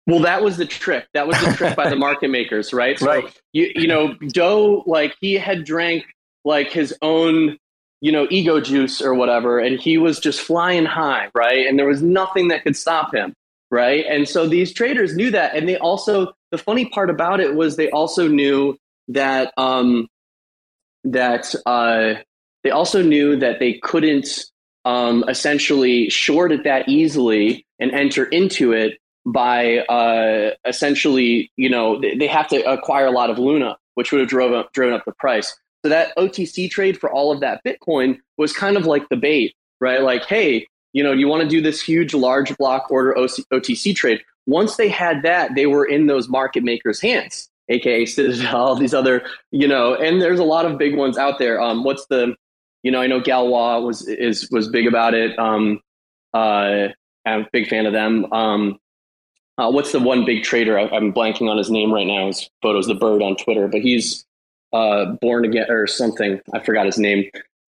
Well, that was the trick. That was the trick by the (laughs) market makers, right? So, right. You you know, Do, like he had drank like his own you know ego juice or whatever, and he was just flying high, right? And there was nothing that could stop him, right? And so these traders knew that, and they also the funny part about it was they also knew that um, that uh, they also knew that they couldn't um, essentially short it that easily and enter into it by uh, essentially, you know, they, have to acquire a lot of Luna, which would have drove up, driven up the price. So that OTC trade for all of that Bitcoin was kind of like the bait, right? Like, hey, you know, you want to do this huge large block order OTC trade. Once they had that, they were in those market makers' hands, aka Citadel, (laughs) all these other, you know, and there's a lot of big ones out there. Um, what's the, you know, I know Galois was is was big about it. Um, uh, I'm a big fan of them. Um, uh, what's the one big trader? I, am blanking on his name right now. His photo's the bird on Twitter, but he's uh, born again or something. I forgot his name.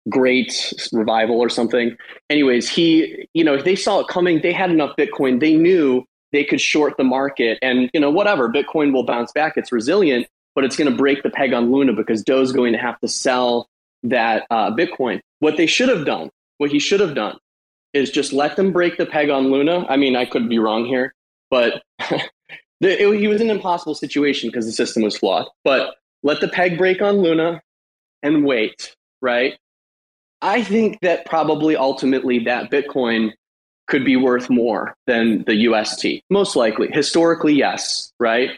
Great revival or something. Anyways, he, you know, they saw it coming. They had enough Bitcoin. They knew they could short the market, and you know, whatever. Bitcoin will bounce back. It's resilient, but it's going to break the peg on Luna because Do's going to have to sell that uh, Bitcoin. What they should have done, what he should have done, is just let them break the peg on Luna. I mean, I could be wrong here but (laughs) the, it, he was in an impossible situation because the system was flawed. But let the peg break on Luna and wait, right? I think that probably ultimately that Bitcoin could be worth more than the UST. Most likely. Historically, yes, right?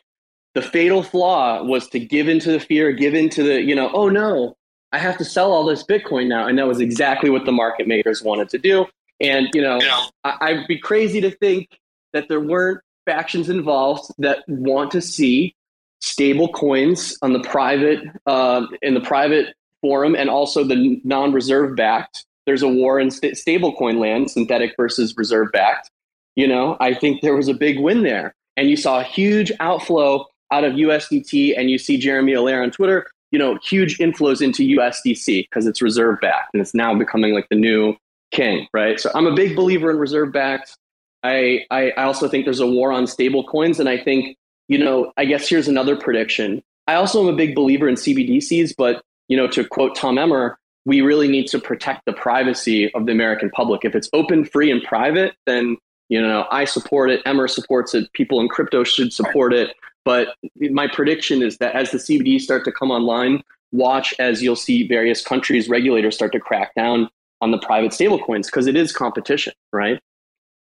The fatal flaw was to give into the fear, give into the, you know, oh no, I have to sell all this Bitcoin now. And that was exactly what the market makers wanted to do. And, you know, yeah. I, I'd be crazy to think that there weren't factions involved that want to see stable coins on the private uh, in the private forum and also the non-reserve backed. There's a war in st- stable coin land synthetic versus reserve backed. You know i think there was a big win there. And you saw a huge outflow out of usdt and you see jeremy allaire on twitter you know huge inflows into usdc because it's reserve backed and it's now becoming like the new king right? So i'm a big believer in reserve backed I, I, also think there's a war on stable coins. And I think, you know, I guess here's another prediction. I also am a big believer in CBDCs, but, you know, to quote Tom Emmer, we really need to protect the privacy of the American public. If it's open, free, and private, then, you know, I support it. Emmer supports it. People in crypto should support it. But my prediction is that as the CBDs start to come online, watch as you'll see various countries' regulators start to crack down on the private stablecoins because it is competition, right?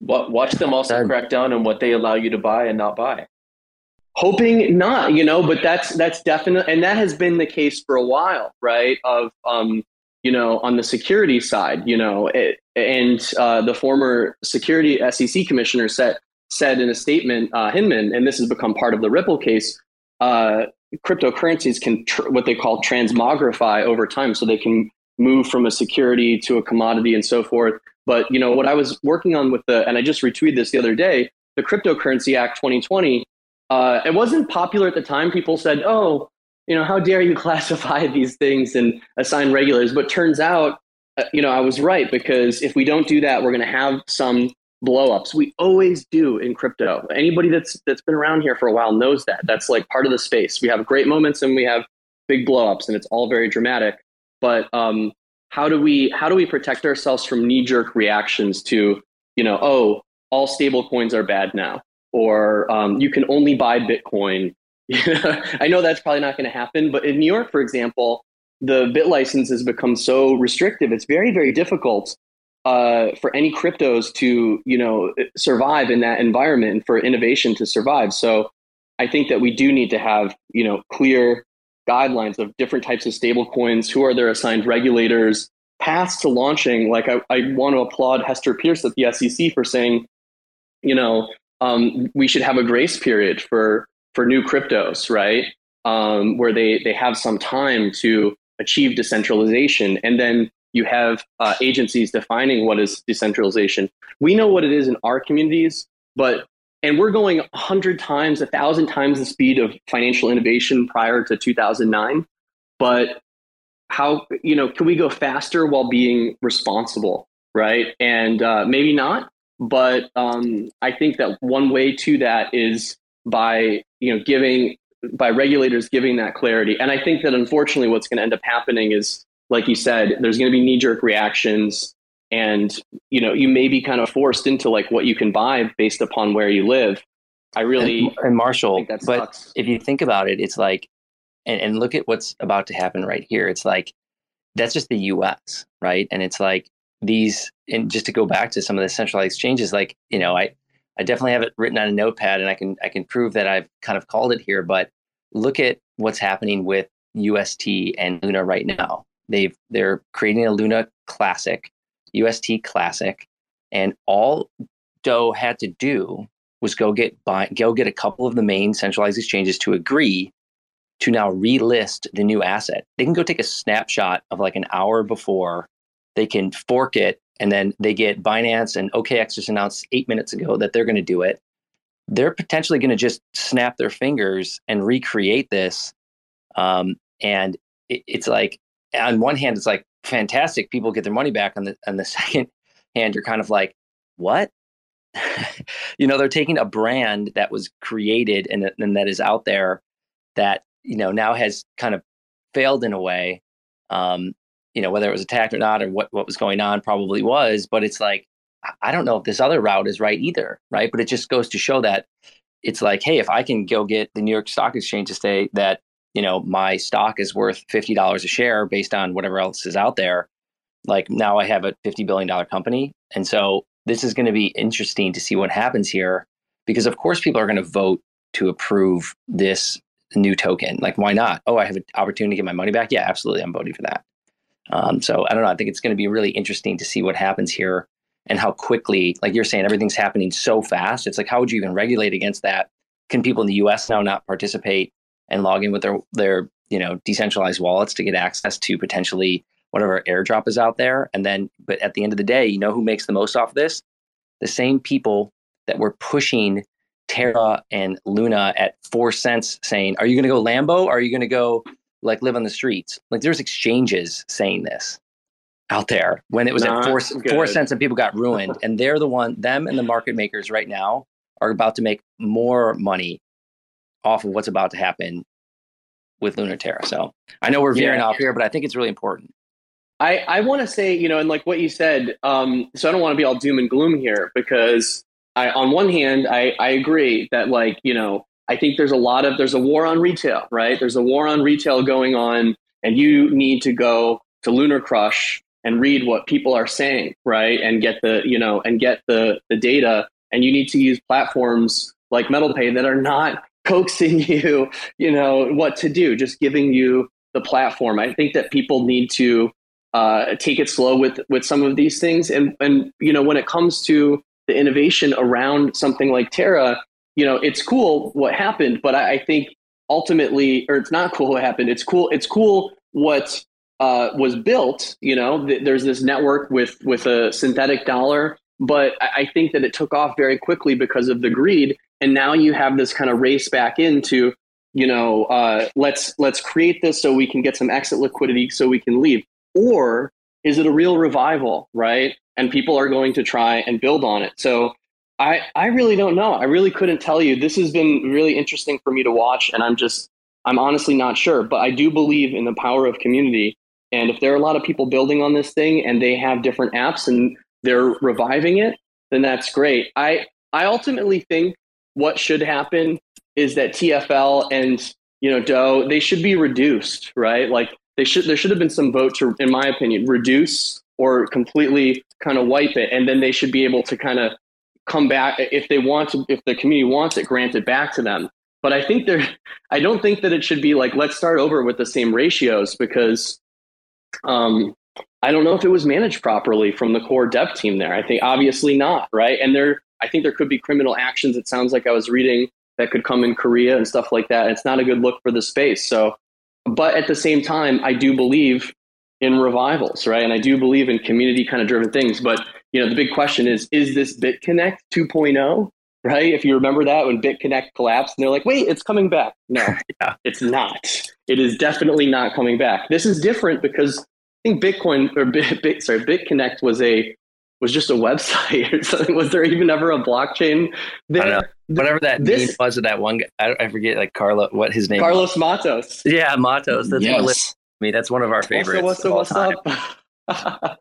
Watch them also crack down on what they allow you to buy and not buy. Hoping not, you know, but that's that's definite, and that has been the case for a while, right? Of um, you know, on the security side, you know, it, and uh, the former security SEC commissioner said said in a statement, uh, Hinman, and this has become part of the Ripple case. Uh, cryptocurrencies can tr- what they call transmogrify over time, so they can move from a security to a commodity and so forth. But you know what I was working on with the, and I just retweeted this the other day, the Cryptocurrency Act 2020. Uh, it wasn't popular at the time. People said, "Oh, you know, how dare you (laughs) classify these things and assign regulars?" But turns out, uh, you know, I was right because if we don't do that, we're going to have some blowups. We always do in crypto. Anybody that's that's been around here for a while knows that. That's like part of the space. We have great moments and we have big blowups, and it's all very dramatic. But um, how do we how do we protect ourselves from knee jerk reactions to you know oh all stable coins are bad now or um, you can only buy Bitcoin. (laughs) I know that's probably not going to happen, but in New York, for example, the BitLicense has become so restrictive. It's very very difficult uh, for any cryptos to you know survive in that environment and for innovation to survive. So I think that we do need to have, you know, clear guidelines of different types of stablecoins, who are their assigned regulators, paths to launching. Like I, I want to applaud Hester Peirce at the SEC for saying, you know, um, we should have a grace period for for new cryptos, right? Um, where they they have some time to achieve decentralization, and then you have uh, agencies defining what is decentralization. We know what it is in our communities, but and we're going 100 times, 1,000 times the speed of financial innovation prior to 2009. But how, you know, can we go faster while being responsible, right? And uh, maybe not, but um, I think that one way to that is by, you know, giving, by regulators giving that clarity. And I think that unfortunately what's going to end up happening is, like you said, there's going to be knee jerk reactions and you know you may be kind of forced into like what you can buy based upon where you live. I really and, and marshall but sucks. if you think about it it's like and, and look at what's about to happen right here. It's like that's just the us right? And it's like these and just to go back to some of the centralized exchanges like you know i i definitely have it written on a notepad and i can i can prove that i've kind of called it here but look at what's happening with ust and luna right now. They've they're creating a luna classic UST Classic, and all Do had to do was go get buy, go get a couple of the main centralized exchanges to agree to now relist the new asset. They can go take a snapshot of like an hour before. They can fork it, and then they get Binance and OKX just announced eight minutes ago that they're going to do it. They're potentially going to just snap their fingers and recreate this. Um, and it, it's like, on one hand, it's like, fantastic. People get their money back. On the on the (laughs) second hand, you're kind of like, what? (laughs) you know, they're taking a brand that was created and, and that is out there that you know now has kind of failed in a way. Um, you know, whether it was attacked or not, or what what was going on, probably was. But it's like I don't know if this other route is right either, right? But it just goes to show that it's like, hey, if I can go get the New York Stock Exchange to say that you know my stock is worth $50 a share based on whatever else is out there like now i have a $50 billion company. And so this is going to be interesting to see what happens here because of course people are going to vote to approve this new token. Like why not? Oh i have an opportunity to get my money back? Yeah absolutely. I'm voting for that. Um, so i don't know. I think it's going to be really interesting to see what happens here and how quickly like you're saying everything's happening so fast. It's like how would you even regulate against that? Can people in the us now not participate and log in with their their you know decentralized wallets to get access to potentially whatever airdrop is out there. And then but at the end of the day you know who makes the most off of this? The same people that were pushing terra and luna at four cents saying are you going to go lambo? Or are you going to go like live on the streets? Like there's exchanges saying this out there when it was Not at four, four cents and people got ruined. And they're the one them and the market makers right now are about to make more money off of what's about to happen with Lunar Terra. So I know we're veering yeah. off here, but I think it's really important. I, I want to say, you know, and like what you said, um, so I don't want to be all doom and gloom here because I, on one hand, I, I agree that like, you know, I think there's a lot of, there's a war on retail, right? There's a war on retail going on and you need to go to LunarCrush and read what people are saying, right? And get the, you know, and get the, the data and you need to use platforms like MetalPay that are not coaxing (laughs) you, you know, what to do, just giving you the platform. I think that people need to uh, take it slow with with some of these things, and and you know, when it comes to the innovation around something like Terra, you know, it's cool what happened, but I, I think ultimately, or it's not cool what happened. It's cool. It's cool what uh, was built. You know, th- there's this network with with a synthetic dollar, but I, I think that it took off very quickly because of the greed and now you have this kind of race back into you know uh, let's let's create this so we can get some exit liquidity so we can leave. Or is it a real revival right? And people are going to try and build on it. So i i really don't know. I really couldn't tell you. This has been really interesting for me to watch and i'm just i'm honestly not sure. But i do believe in the power of community. And if there are a lot of people building on this thing and they have different apps and they're reviving it then that's great. I i ultimately think what should happen is that TFL and you know Do they should be reduced, right? Like they should there should have been some vote to, in my opinion, reduce or completely kind of wipe it, and then they should be able to kind of come back if they want to, if the community wants it, grant it back to them. but I think there, I don't think that it should be like let's start over with the same ratios because um, I don't know if it was managed properly from the core dev team there. I think obviously not, right? And there, I think there could be criminal actions. It sounds like I was reading that could come in Korea and stuff like that. It's not a good look for the space. So, but at the same time, I do believe in revivals, right? And I do believe in community kind of driven things. But you know, the big question is: Is this BitConnect 2.0? Right? If you remember that when BitConnect collapsed, and they're like, "Wait, it's coming back." No, (laughs) yeah. it's not. It is definitely not coming back. This is different because I think Bitcoin or Bit, Bit sorry, BitConnect was a was just a (laughs) website or something. Was there even ever a blockchain there? Whatever that this, was of that one guy, I, I, forget like Carlo, what his name Carlos was. Matos. Yeah, Matos. That's yes. me. That's one of our favorites. what's up? What's up?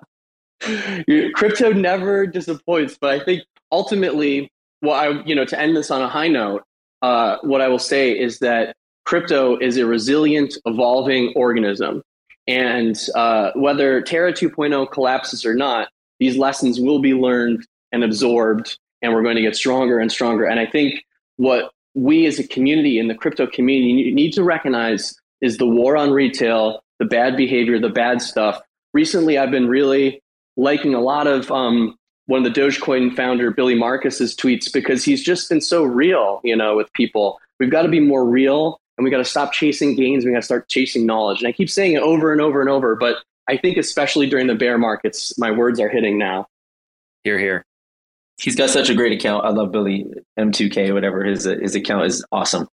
(laughs) Crypto never disappoints, but I think ultimately, well, I you know to end this on a high note, uh, what I will say is that crypto is a resilient, evolving organism, and uh, whether Terra 2.0 collapses or not, these lessons will be learned and absorbed, and we're going to get stronger and stronger. And I think what we as a community in the crypto community need to recognize is the war on retail, the bad behavior, the bad stuff. Recently, I've been really liking a lot of um, one of the Dogecoin founder Billy Markus's tweets because he's just been so real, you know, with people. We've got to be more real, and we got to stop chasing gains. We got to start chasing knowledge. And I keep saying it over and over and over, but I think especially during the bear markets, my words are hitting now. Here, here. He's got such a great account. I love Billy M2K, whatever his his account is awesome.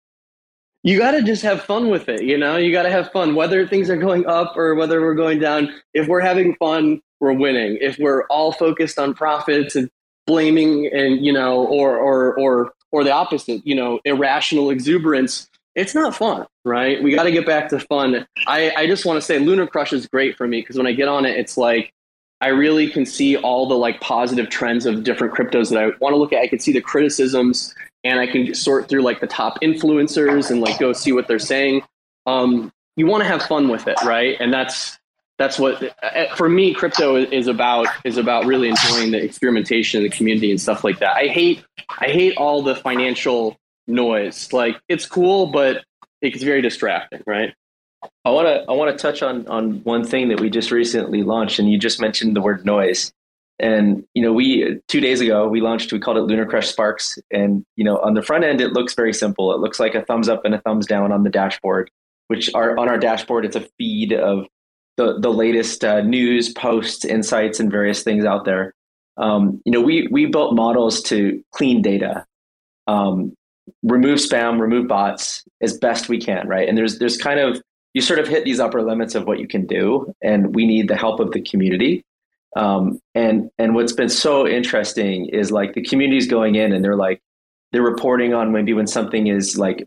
You got to just have fun with it, you know. You got to have fun, whether things are going up or whether we're going down. If we're having fun, we're winning. If we're all focused on profits and blaming, and you know, or or or or the opposite, you know, irrational exuberance, it's not fun, right? We got to get back to fun. I, I just want to say LunarCrush is great for me because when I get on it, it's like I really can see all the like positive trends of different cryptos that I want to look at. I can see the criticisms and I can sort through like the top influencers and like go see what they're saying. Um, you want to have fun with it, right? And that's that's what uh, for me crypto is about is about really enjoying the experimentation in the community and stuff like that. I hate I hate all the financial noise. Like it's cool, but it's very distracting, right? I want to I want to touch on on one thing that we just recently launched, and you just mentioned the word noise. And you know, we two days ago we launched. We called it LunarCrush Sparks, and you know, on the front end it looks very simple. It looks like a thumbs up and a thumbs down on the dashboard. Which are on our dashboard, it's a feed of the the latest uh, news, posts, insights, and various things out there. Um, you know, we we built models to clean data. Um, remove spam, remove bots as best we can, right? And there's there's kind of you sort of hit these upper limits of what you can do, and we need the help of the community. Um, and and what's been so interesting is like the community's going in and they're like they're reporting on maybe when something is like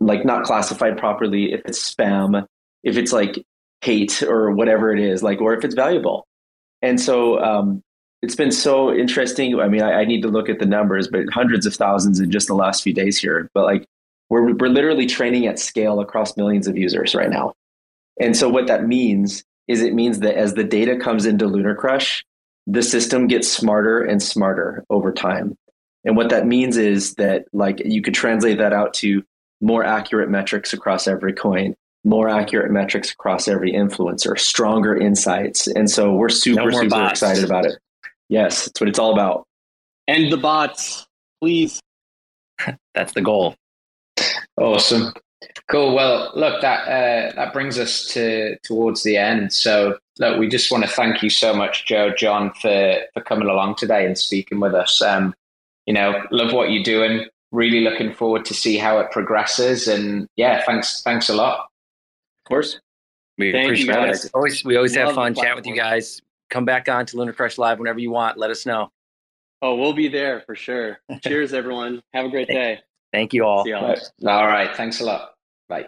like not classified properly, if it's spam, if it's like hate or whatever it is, like or if it's valuable. And so um, it's been so interesting. I mean, I, I, need to look at the numbers, but hundreds of thousands in just the last few days here. But like, we're we're literally training at scale across millions of users right now. And so what that means is it means that as the data comes into LunarCrush, the system gets smarter and smarter over time. And what that means is that like you could translate that out to more accurate metrics across every coin, more accurate metrics across every influencer, stronger insights. And so we're super, no super bots. excited about it. Yes, that's what it's all about. End the bots, please. (laughs) that's the goal. Awesome. Cool. Well, look, that uh, that brings us to towards the end. So, look, we just want to thank you so much, Joe, John, for for coming along today and speaking with us. Um, you know, love what you're doing. Really looking forward to see how it progresses. And yeah, thanks, thanks a lot. Of course, we thank appreciate it. Always, we always love have fun chatting with you guys come back on to LunarCrush Live whenever you want. Let us know. Oh, we'll be there for sure. (laughs) Cheers, everyone. Have a great day. Thank you all. See y'all. All right. Thanks a lot. Bye.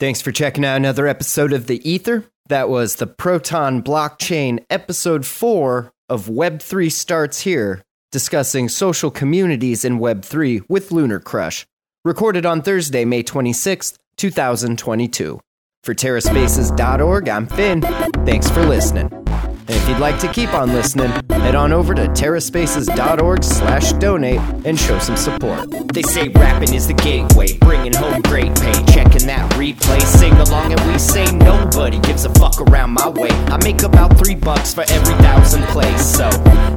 Thanks for checking out another episode of The Ether. That was the Proton Blockchain, episode four of Web3 Starts Here, discussing social communities in Web3 with LunarCrush. Recorded on Thursday, May 26th, 2022. For TerraSpaces.org, I'm Finn. Thanks for listening. If you'd like to keep on listening, head on over to terraspaces.org slash donate and show some support. They say rapping is the gateway, bringing home great pay. Checking that replay, sing along and we say nobody gives a fuck around my way. I make about three bucks for every thousand plays, so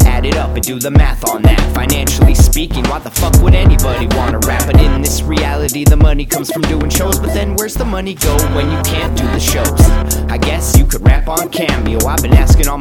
add it up and do the math on that. Financially speaking, why the fuck would anybody wanna rap? But in this reality, the money comes from doing shows, but then where's the money go when you can't do the shows? I guess you could rap on Cameo. I've been asking all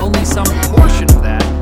only some portion of that